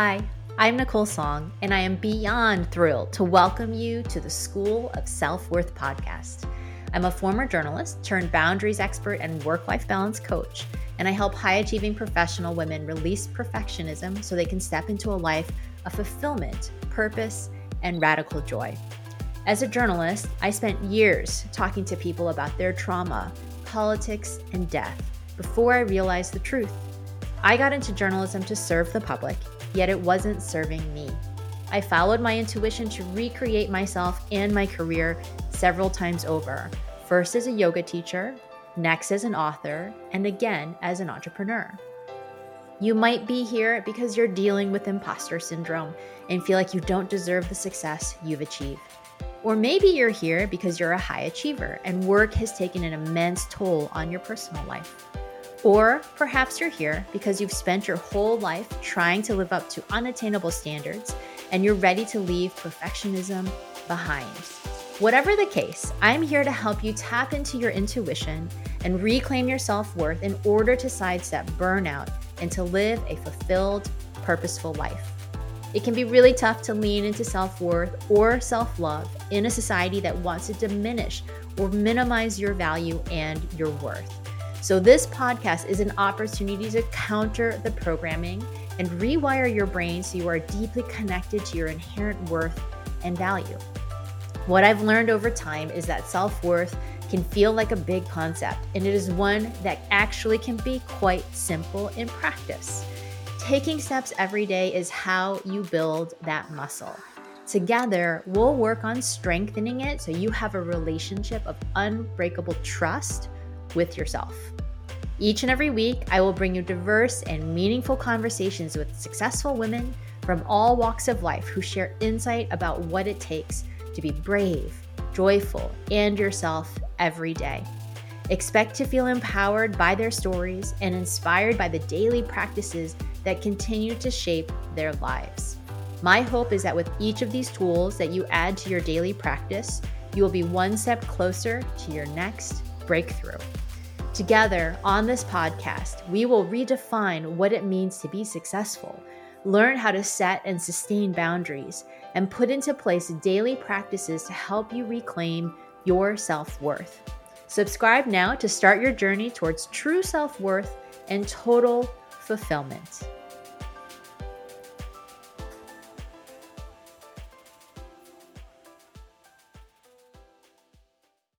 Hi, I'm Nicole Tsong, and I am beyond thrilled to welcome you to the School of Self Worth podcast. I'm a former journalist turned boundaries expert and work life balance coach, and I help high achieving professional women release perfectionism so they can step into a life of fulfillment, purpose, and radical joy. As a journalist, I spent years talking to people about their trauma, politics, and death before I realized the truth. I got into journalism to serve the public yet it wasn't serving me. I followed my intuition to recreate myself and my career several times over, first as a yoga teacher, next as an author, and again as an entrepreneur. You might be here because you're dealing with imposter syndrome and feel like you don't deserve the success you've achieved. Or maybe you're here because you're a high achiever and work has taken an immense toll on your personal life. Or perhaps you're here because you've spent your whole life trying to live up to unattainable standards and you're ready to leave perfectionism behind. Whatever the case, I'm here to help you tap into your intuition and reclaim your self worth in order to sidestep burnout and to live a fulfilled, purposeful life. It can be really tough to lean into self worth or self love in a society that wants to diminish or minimize your value and your worth. So, this podcast is an opportunity to counter the programming and rewire your brain so you are deeply connected to your inherent worth and value. What I've learned over time is that self worth can feel like a big concept, and it is one that actually can be quite simple in practice. Taking steps every day is how you build that muscle. Together, we'll work on strengthening it so you have a relationship of unbreakable trust with yourself. Each and every week, I will bring you diverse and meaningful conversations with successful women from all walks of life who share insight about what it takes to be brave, joyful, and yourself every day. Expect to feel empowered by their stories and inspired by the daily practices that continue to shape their lives. My hope is that with each of these tools that you add to your daily practice, you will be one step closer to your next breakthrough. Together on this podcast, we will redefine what it means to be successful, learn how to set and sustain boundaries, and put into place daily practices to help you reclaim your self worth. Subscribe now to start your journey towards true self worth and total fulfillment.